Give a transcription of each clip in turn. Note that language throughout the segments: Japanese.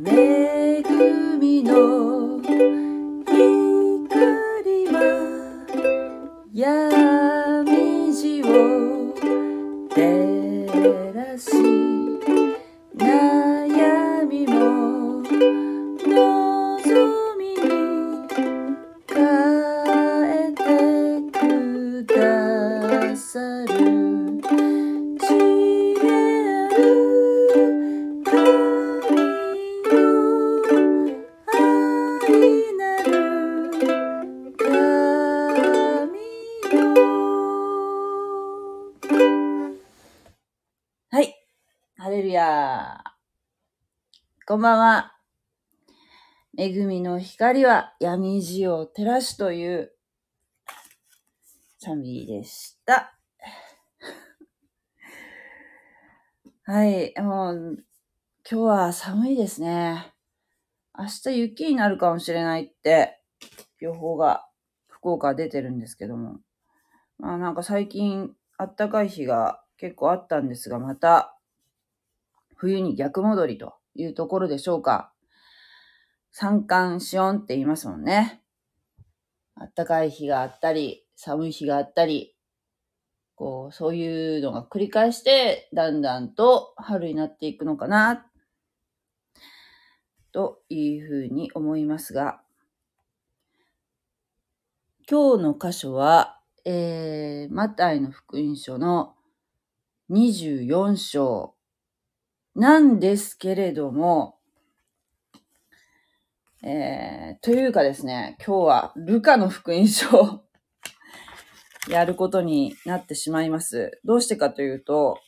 恵みのんばんは。恵みの光は闇路を照らしという賛美でした。はい。もう、今日は寒いですね。明日雪になるかもしれないって予報が福岡出てるんですけども。まあなんか最近暖かい日が結構あったんですが、また冬に逆戻りというところでしょうか。三寒四温って言いますもんね。暖かい日があったり、寒い日があったり、こう、そういうのが繰り返して、だんだんと春になっていくのかな、というふうに思いますが、今日の箇所は、えー、マタイの福音書の24章なんですけれども、えー、というかですね、今日はルカの福音書を やることになってしまいます。どうしてかというと、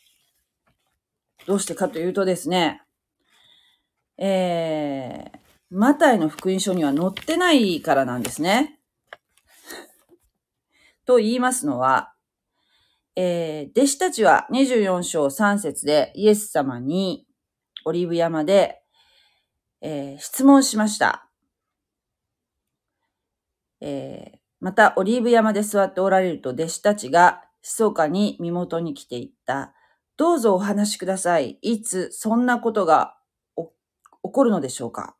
どうしてかというとですね、えー、マタイの福音書には載ってないからなんですね。と言いますのは、えー、弟子たちは24章3節でイエス様にオリーブ山で、えー質問しました。えーまた、オリーブ山で座っておられると弟子たちが密かに身元に来ていった。どうぞお話しください。いつそんなことが起こるのでしょうか、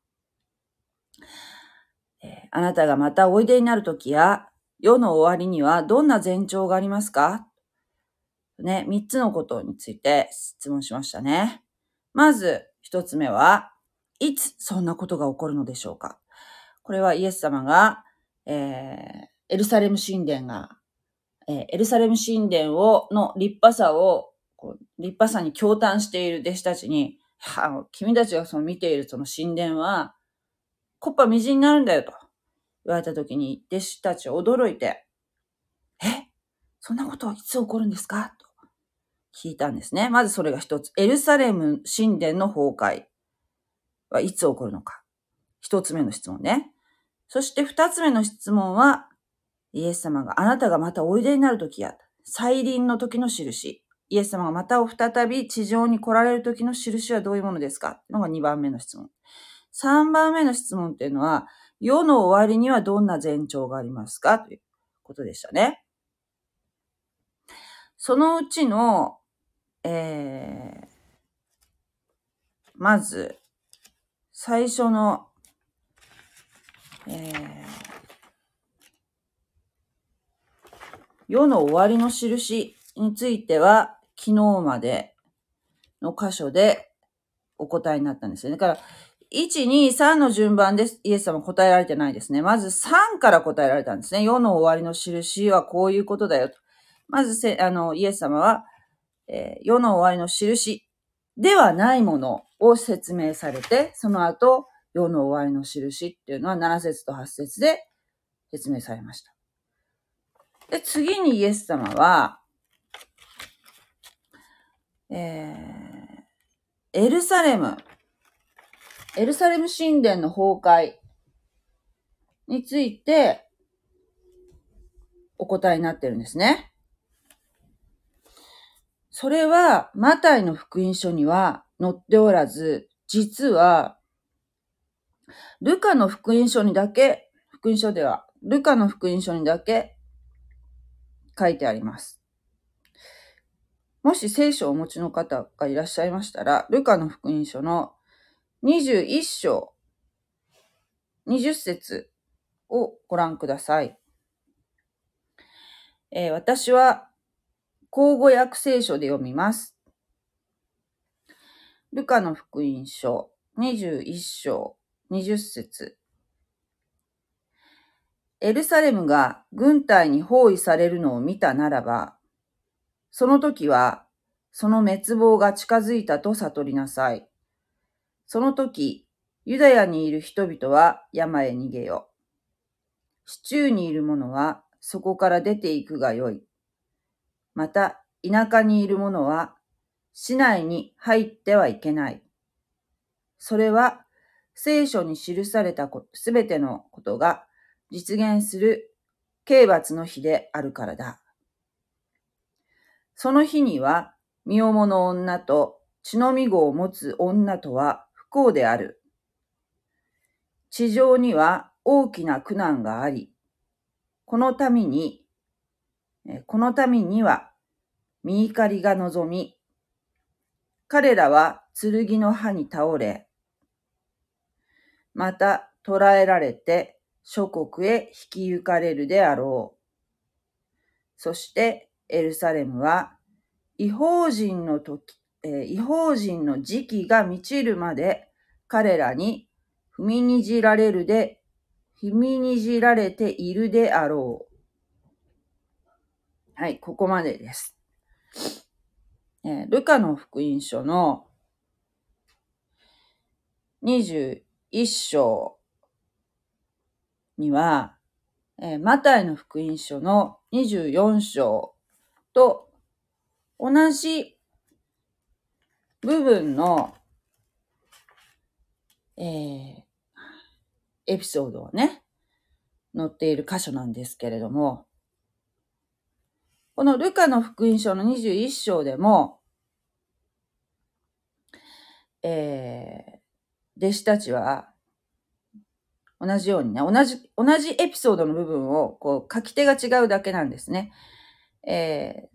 えーあなたがまたおいでになるときや、世の終わりにはどんな前兆がありますか？ね、三つのことについて質問しましたね。まず、一つ目は、いつそんなことが起こるのでしょうか？これはイエス様が、えーエルサレム神殿が、えーエルサレム神殿を、の立派さを、こう立派さに驚嘆している弟子たちに、はあ君たちがその見ているその神殿は、コッパみじんになるんだよと言われたときに、弟子たち驚いて、え？そんなことはいつ起こるんですか？聞いたんですね。まずそれが一つ。エルサレム神殿の崩壊はいつ起こるのか。一つ目の質問ね。そして二つ目の質問は、イエス様があなたがまたおいでになるときや、再臨の時の印。イエス様がまたお再び地上に来られる時の印はどういうものですかのが二番目の質問。三番目の質問っていうのは、世の終わりにはどんな前兆がありますか？ということでしたね。そのうちの、えー、まず、最初の、えー、世の終わりの印については、昨日までの箇所でお答えになったんですよね。だから、1、2、3の順番でイエス様答えられてないですね。まず3から答えられたんですね。世の終わりの印はこういうことだよと。まずせ、あの、イエス様は、えー世の終わりの印ではないものを説明されて、その後、世の終わりの印っていうのは7節と8節で説明されました。で、次にイエス様は、えーエルサレム、エルサレム神殿の崩壊についてお答えになってるんですね。それは、マタイの福音書には載っておらず、実は、ルカの福音書にだけ、福音書では、ルカの福音書にだけ書いてあります。もし聖書をお持ちの方がいらっしゃいましたら、ルカの福音書の21章、20節をご覧ください。えー、私は、口語訳聖書で読みます。ルカの福音書、21章、20節エルサレムが軍隊に包囲されるのを見たならば、その時は、その滅亡が近づいたと悟りなさい。その時、ユダヤにいる人々は山へ逃げよ。市中にいる者はそこから出ていくがよい。また、田舎にいる者は市内に入ってはいけない。それは聖書に記されたすべてのことが実現する刑罰の日であるからだ。その日には、身重の女と血のみ子を持つ女とは不幸である。地上には大きな苦難があり、この民に、この民には見怒りが望み、彼らは剣の刃に倒れ、また捕らえられて諸国へ引き行かれるであろう。そしてエルサレムは違法人の時、え、違法人の時期が満ちるまで彼らに踏みにじられるで、踏みにじられているであろう。はい、ここまでです。えー、ルカの福音書の21章には、えー、マタイの福音書の24章と同じ部分の、えー、エピソードをね、載っている箇所なんですけれども、このルカの福音書の21章でも、えー、弟子たちは同じようにね、同じ、同じエピソードの部分を、こう、書き手が違うだけなんですね。え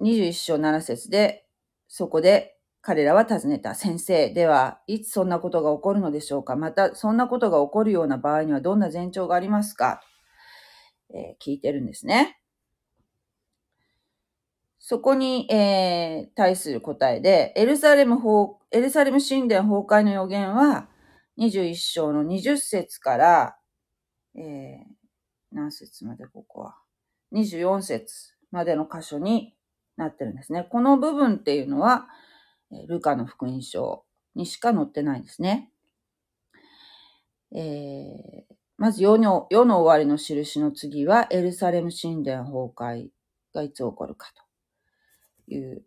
ー、21章7節で、そこで彼らは尋ねた。先生、では、いつそんなことが起こるのでしょうか？また、そんなことが起こるような場合にはどんな前兆がありますか？えー、聞いてるんですね。そこに、えー、対する答えで、エルサレム法、エルサレム神殿崩壊の予言は、21章の20節から、えー、何節までここは？24節までの箇所になってるんですね。この部分っていうのは、ルカの福音書にしか載ってないんですね。えー、まず世の世の終わりの印の次はエルサレム神殿崩壊がいつ起こるかという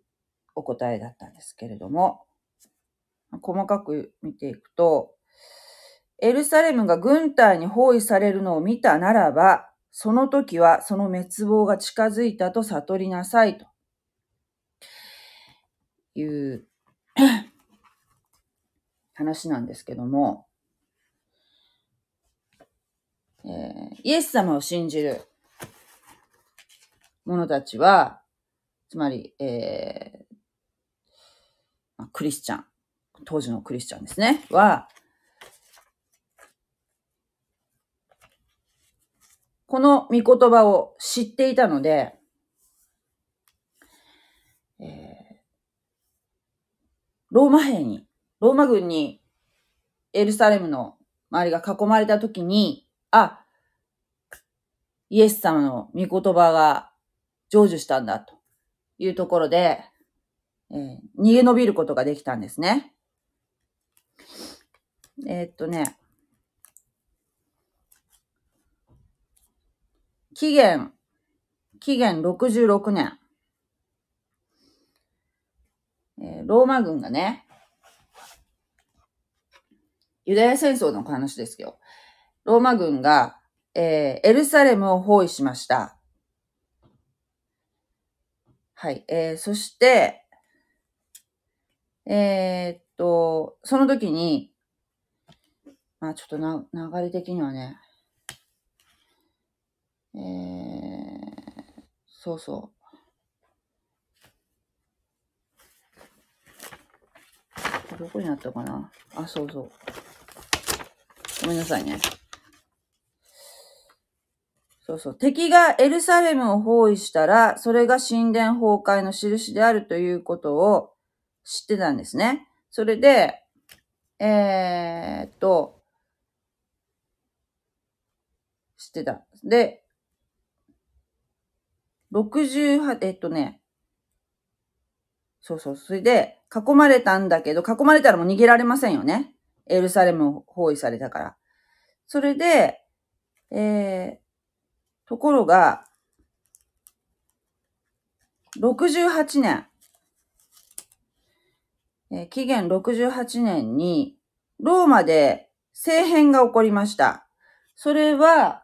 お答えだったんですけれども、細かく見ていくと、エルサレムが軍隊に包囲されるのを見たならば、その時はその滅亡が近づいたと悟りなさいと。いう話なんですけども、えー、イエス様を信じる者たちは、つまり、えー、クリスチャン、当時のクリスチャンですね、は、この御言葉を知っていたので、えー、ローマ兵に、ローマ軍にエルサレムの周りが囲まれたときに、あ、イエス様の御言葉が成就したんだと。いうところで、えー、逃げ延びることができたんですね。えー、っとね、紀元、紀元66年、えー、ローマ軍がね、ユダヤ戦争の話ですよ。ローマ軍が、えー、エルサレムを包囲しました。はい。えー、そして、えー、っと、その時に、まあちょっとな、流れ的にはね、えー、そうそう。どこにあったかな？あ、そうそう。ごめんなさいね。そうそう。敵がエルサレムを包囲したら、それが神殿崩壊の印であるということを知ってたんですね。それで、えー、っと、知ってた。で、68、えっとね、そうそう。それで、囲まれたんだけど、囲まれたらもう逃げられませんよね。エルサレムを包囲されたから。それで、えー、ところが、68年、えー、紀元68年に、ローマで政変が起こりました。それは、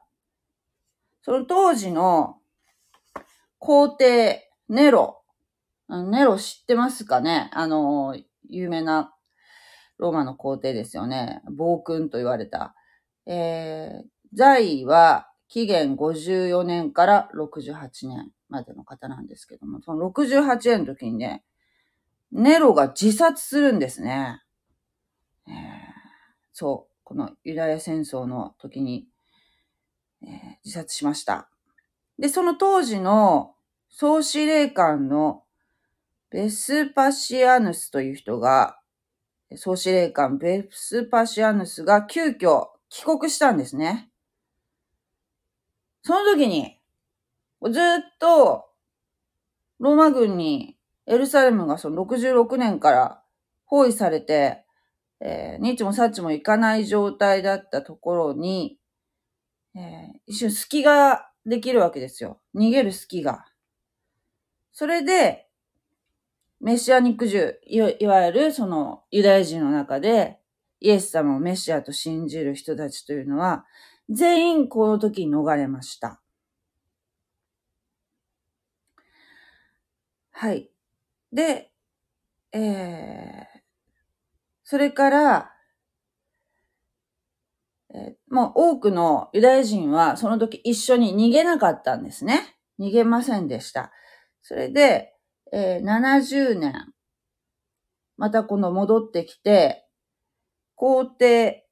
その当時の皇帝ネロ。ネロ知ってますかね？あの、有名なローマの皇帝ですよね。暴君と言われた。えー、在位は紀元54年から68年までの方なんですけども、その68年の時にね、ネロが自殺するんですね。えー、そう、このユダヤ戦争の時に、えー、自殺しました。で、その当時の総司令官のベスパシアヌスという人が、総司令官ベスパシアヌスが急遽帰国したんですね。その時に、ずっとローマ軍にエルサレムがその66年から包囲されて、えー、ニッチもサッチもいかない状態だったところに、えー、一瞬隙ができるわけですよ。逃げる隙が。それで、メシアニック銃、いわゆるそのユダヤ人の中で、イエス様をメシアと信じる人たちというのは、全員この時に逃れました。はい。で、えー、それから、えー、もう多くのユダヤ人はその時一緒に逃げなかったんですね。逃げませんでした。それで、えー、70年、またこの戻ってきて、皇帝、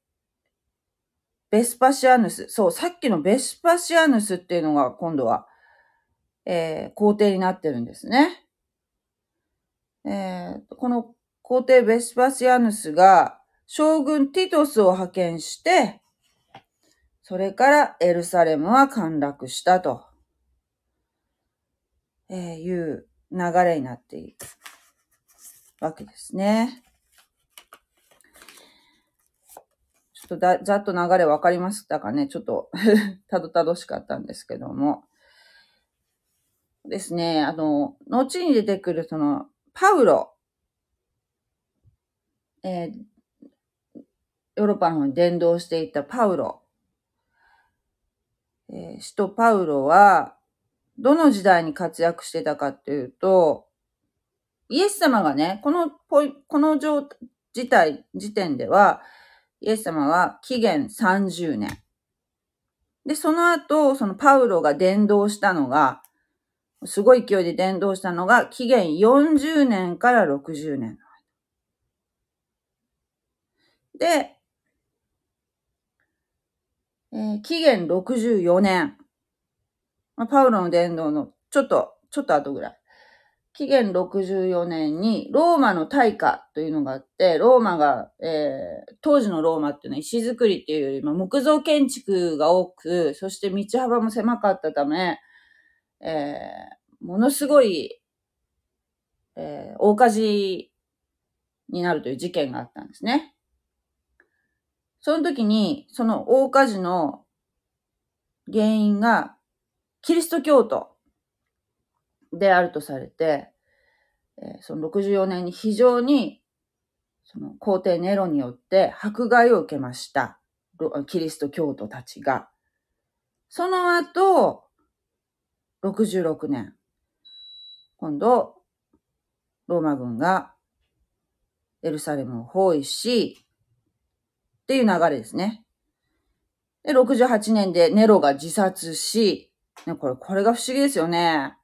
ベスパシアヌス。そう、さっきのベスパシアヌスっていうのが今度は、えー、皇帝になってるんですね。えー、この皇帝ベスパシアヌスが将軍ティトスを派遣して、それからエルサレムは陥落したと、えー、いう流れになっているわけですね。ちょっとだざっと流れ分かりましたかね。ちょっと たどたどしかったんですけども。ですね、あの、後に出てくるその、パウロ、えー、ヨーロッパの方に伝道していたパウロ、えー、使徒パウロは、どの時代に活躍してたかっていうと、イエス様がね、このポイ、この状態、時点では、イエス様は紀元30年。で、その後、そのパウロが伝道したのが、すごい勢いで伝道したのが、紀元40年から60年。で、えー、紀元64年。まあ、パウロの伝道のちょっと、ちょっと後ぐらい。紀元64年にローマの大火というのがあって、ローマが、えー、当時のローマっていうのは石造りっていうよりも木造建築が多く、そして道幅も狭かったため、えー、ものすごい、えー、大火事になるという事件があったんですね。その時に、その大火事の原因が、キリスト教徒であるとされて、えその64年に非常に、その皇帝ネロによって迫害を受けました。キリスト教徒たちが。その後、66年、今度、ローマ軍がエルサレムを包囲し、っていう流れですね。で、68年でネロが自殺し、ね、これ、これが不思議ですよね。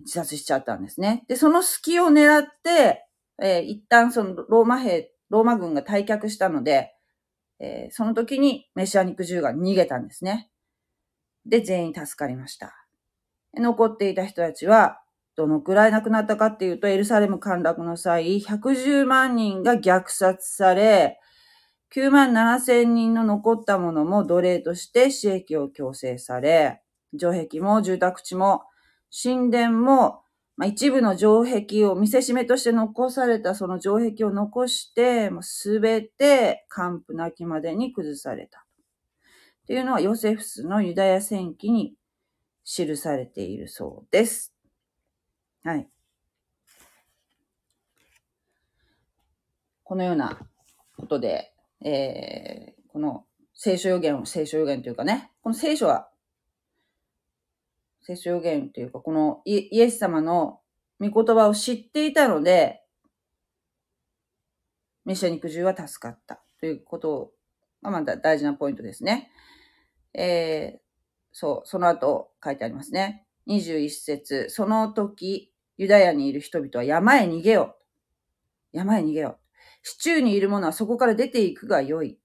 自殺しちゃったんですね。で、その隙を狙って、えー、一旦そのローマ兵、ローマ軍が退却したので、えー、その時にメシアニック銃が逃げたんですね。で、全員助かりました。残っていた人たちは、どのくらい亡くなったかっていうと、エルサレム陥落の際、110万人が虐殺され、9万7千人の残ったものも奴隷として死役を強制され、城壁も住宅地も神殿も、まあ、一部の城壁を見せしめとして残されたその城壁を残して、すべて完膚なきまでに崩された。っていうのはヨセフスのユダヤ戦記に記されているそうです。はい。このようなことで、えー、この聖書予言を、聖書予言というかね、この聖書は聖書予言というか、このイエス様の御言葉を知っていたので、メシア肉汁は助かったということがまだ大事なポイントですね。えー、そう、その後書いてありますね。21節その時、ユダヤにいる人々は山へ逃げよう。山へ逃げよう。市中にいる者はそこから出ていくがよい。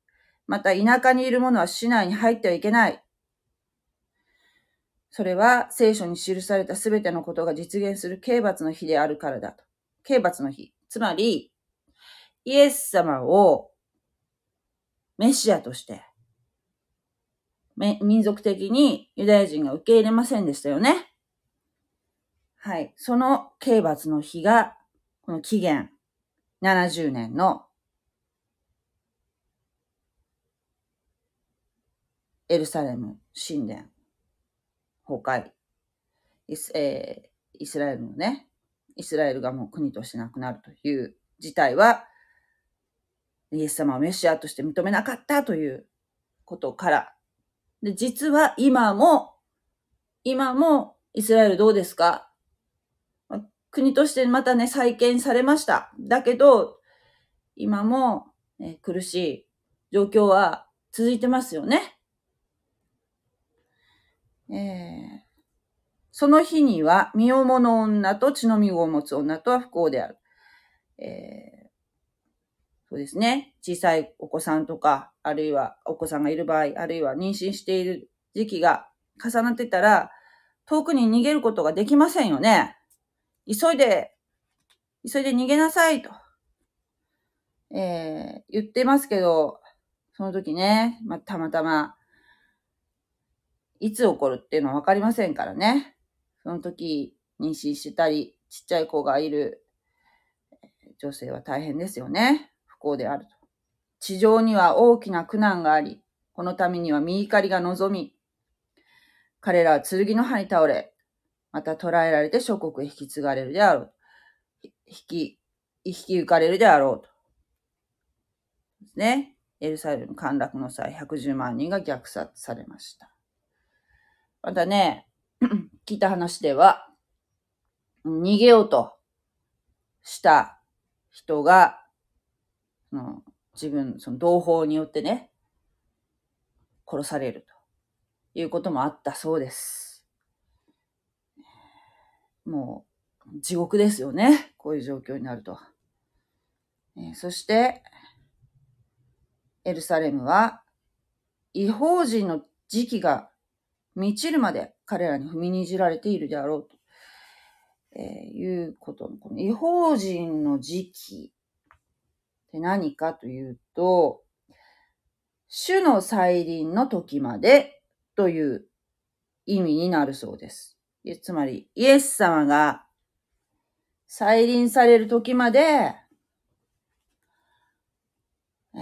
また田舎にいる者は市内に入ってはいけない。それは聖書に記されたすべてのことが実現する刑罰の日であるからだと。刑罰の日。つまり、イエス様をメシアとして、民族的にユダヤ人が受け入れませんでしたよね。はい。その刑罰の日が、この期限70年のエルサレム神殿崩壊、イス,、えー、イスラエルのね、イスラエルがもう国としてなくなるという事態は、イエス様をメシアとして認めなかったということから、で、実は今も、今もイスラエルどうですか？国としてまたね、再建されました。だけど、今も、ね、苦しい状況は続いてますよね。えー、その日には、身重の女と血の身を持つ女とは不幸である。えー、そうですね。小さいお子さんとか、あるいはお子さんがいる場合、あるいは妊娠している時期が重なってたら、遠くに逃げることができませんよね。急いで、急いで逃げなさいと、えー、言ってますけど、その時ね、まあ、たまたまいつ起こるっていうのはわかりませんからね。その時、妊娠したり、ちっちゃい子がいる女性は大変ですよね。不幸であると。地上には大きな苦難があり、このためには見怒りが望み、彼らは剣の刃に倒れ、また捕らえられて諸国へ引き継がれるであろう。引き、引き受かれるであろうと。ですね。エルサレム陥落の際、110万人が虐殺されました。またね、聞いた話では、逃げようとした人が、その自分、その同胞によってね、殺されるということもあったそうです。もう、地獄ですよね。こういう状況になると。えそして、エルサレムは、違法人の時期が満ちるまで彼らに踏みにじられているであろうと、えー、いうことの、この違法人の時期って何かというと、主の再臨の時までという意味になるそうです。つまり、イエス様が再臨される時まで、えー、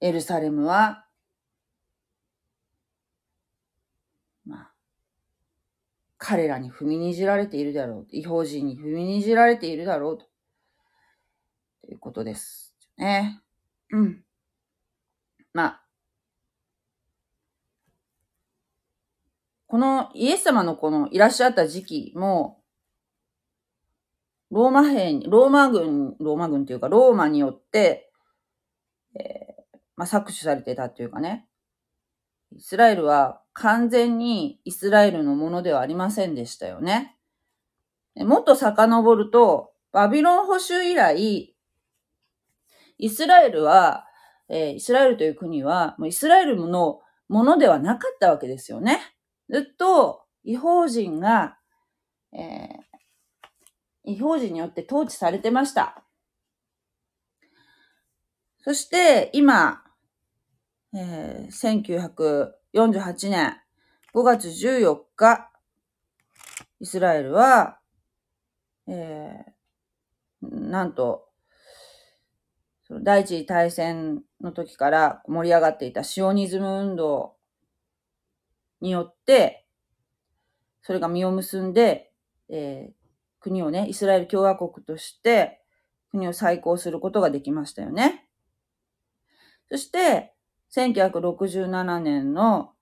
エルサレムは彼らに踏みにじられているだろう。違法人に踏みにじられているだろうと。ということです。ね。うん。まあ。このイエス様のこのいらっしゃった時期も、ローマ兵に、ローマ軍、ローマ軍というか、ローマによって、えー、まあ、搾取されてたというかね、イスラエルは完全にイスラエルのものではありませんでしたよね。もっと遡ると、バビロン保守以来、イスラエルは、えー、イスラエルという国は、もうイスラエルのものではなかったわけですよね。ずっと、違法人が、えー、違法人によって統治されてました。そして、今、えー、48年5月14日、イスラエルは、えー、なんと、その第一次大戦の時から盛り上がっていたシオニズム運動によって、それが実を結んで、えー、国をね、イスラエル共和国として国を再興することができましたよね。そして、1967年の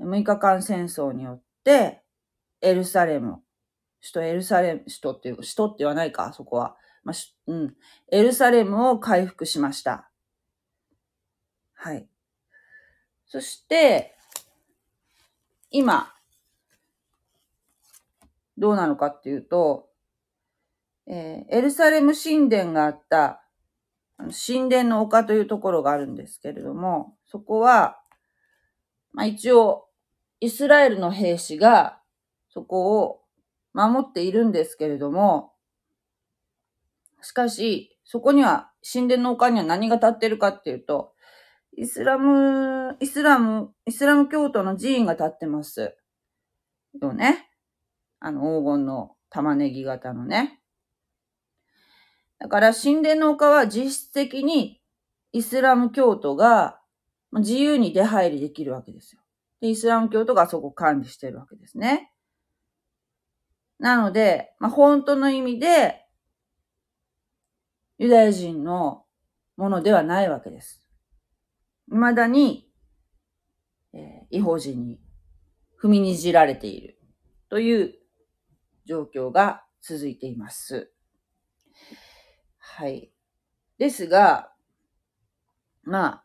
6日間戦争によって、エルサレム、首都エルサレム、首都っていう、首都って言わないか、そこは。まあ、うん。エルサレムを回復しました。はい。そして、今、どうなのかっていうと、えー、エルサレム神殿があった神殿の丘というところがあるんですけれども、そこは、まあ、一応、イスラエルの兵士がそこを守っているんですけれども、しかし、そこには、神殿の丘には何が立ってるかっていうと、イスラム、イスラム、イスラム教徒の寺院が立ってます。よね。あの黄金の玉ねぎ型のね。だから神殿の丘は実質的にイスラム教徒が自由に出入りできるわけですよ。で、イスラム教徒がそこ管理してるわけですね。なので、まあ、本当の意味で、ユダヤ人のものではないわけです。未だに、えー、違法人に踏みにじられているという状況が続いています。はい。ですが、まあ、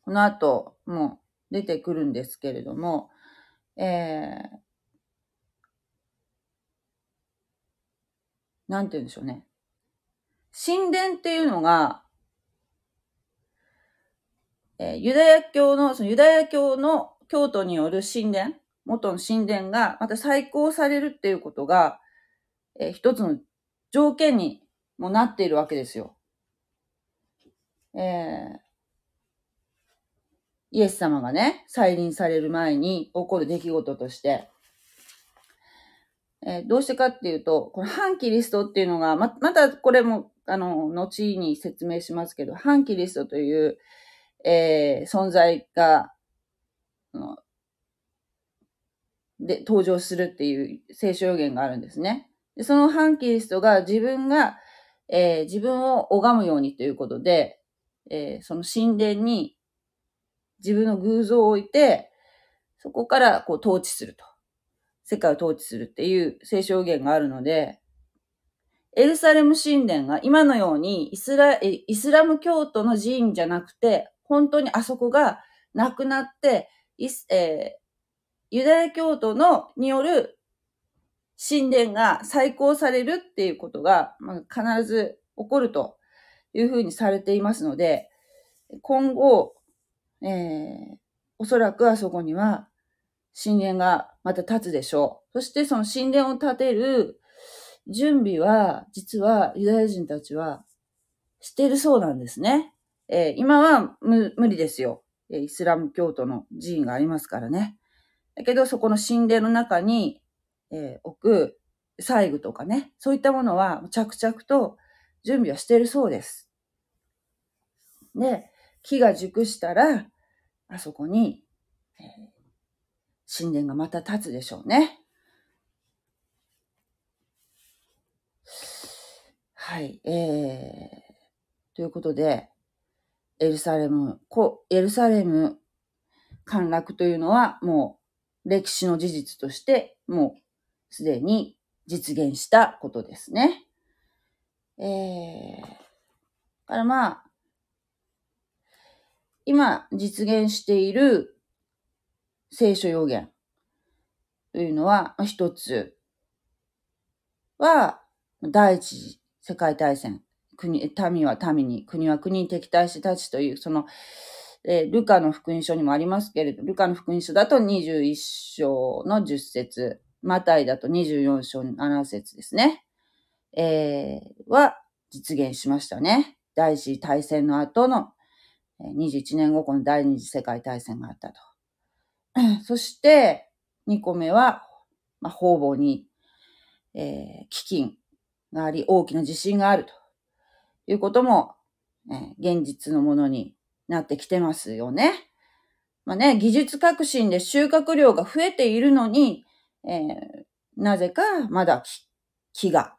この後も出てくるんですけれども、えー、なんて言うんでしょうね。神殿っていうのが、えー、ユダヤ教の、そのユダヤ教の教徒による神殿、元の神殿がまた再興されるっていうことが、えー、一つの条件にもなっているわけですよ。えー、イエス様がね、再臨される前に起こる出来事として、えー、どうしてかっていうと、この反キリストっていうのが、ま、またこれも、あの、後に説明しますけど、反キリストという、えー、存在が、で、登場するっていう聖書予言があるんですね。でその反キリストが自分がえー、自分を拝むようにということで、えー、その神殿に自分の偶像を置いて、そこからこう統治すると。世界を統治するっていう聖書言があるので、エルサレム神殿が今のようにイスライスラム教徒の寺院じゃなくて、本当にあそこがなくなって、えー、ユダヤ教徒のによる神殿が再興されるっていうことが、まあ、必ず起こるというふうにされていますので、今後、えー、おそらくあそこには神殿がまた立つでしょう。そしてその神殿を建てる準備は、実はユダヤ人たちはしてるそうなんですね。えー、今は無理ですよ。イスラム教徒の寺院がありますからね。だけど、そこの神殿の中にえー、置く細具とかね、そういったものは着々と準備はしているそうです。で、木が熟したら、あそこに、えー、神殿がまた立つでしょうね。はい、えー、ということで、エルサレム、こエルサレム陥落というのはもう歴史の事実としてもうすでに実現したことですね。えー、からまあ、今実現している聖書予言というのは、一つは、第一次世界大戦。国、民は民に、国は国に敵対して立ちという、その、え、ルカの福音書にもありますけれど、ルカの福音書だと21章の10節マタイだと24章7節ですね。えー、は実現しましたね。第一次大戦の後の21年後この第二次世界大戦があったと。そして、2個目は、まあ、方々に、えー、飢饉があり、大きな地震があるということも、えー、現実のものになってきてますよね。まあね、技術革新で収穫量が増えているのに、えー、なぜかまだ飢餓、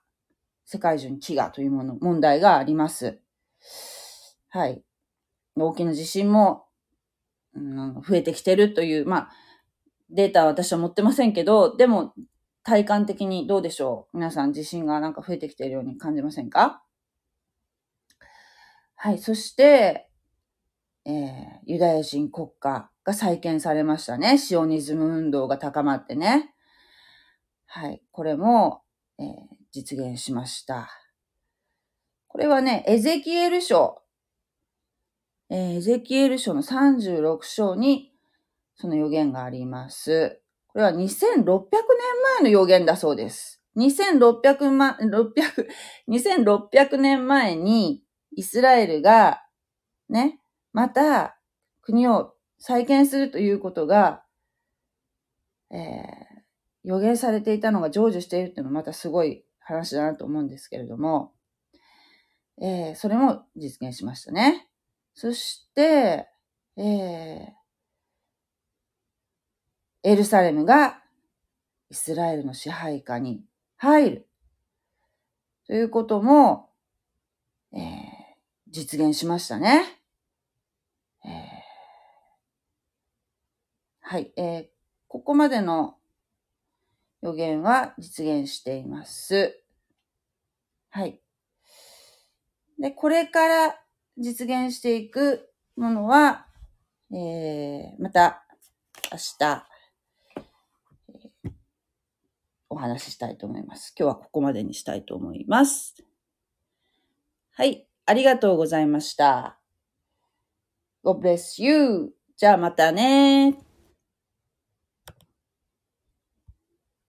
世界中に飢餓というもの、問題があります。はい。大きな地震も、うん、増えてきてるという、まあ、データは私は持ってませんけど、でも、体感的にどうでしょう？皆さん地震がなんか増えてきているように感じませんか？はい。そして、えー、ユダヤ人国家が再建されましたね。シオニズム運動が高まってね。はい。これも、えー、実現しました。これはね、エゼキエル書。えー、エゼキエル書の36章にその予言があります。これは2600年前の予言だそうです。2600万、600、2600年前にイスラエルが、ね、また国を再建するということが、えー、予言されていたのが成就しているっていうのはまたすごい話だなと思うんですけれども、えー、それも実現しましたね。そして、えー、エルサレムがイスラエルの支配下に入るということも、えー、実現しましたね。えー、はい、えー、ここまでの予言は実現しています。はい。で、これから実現していくものは、えー、また明日、お話ししたいと思います。今日はここまでにしたいと思います。はい。ありがとうございました。God bless you. じゃあまたね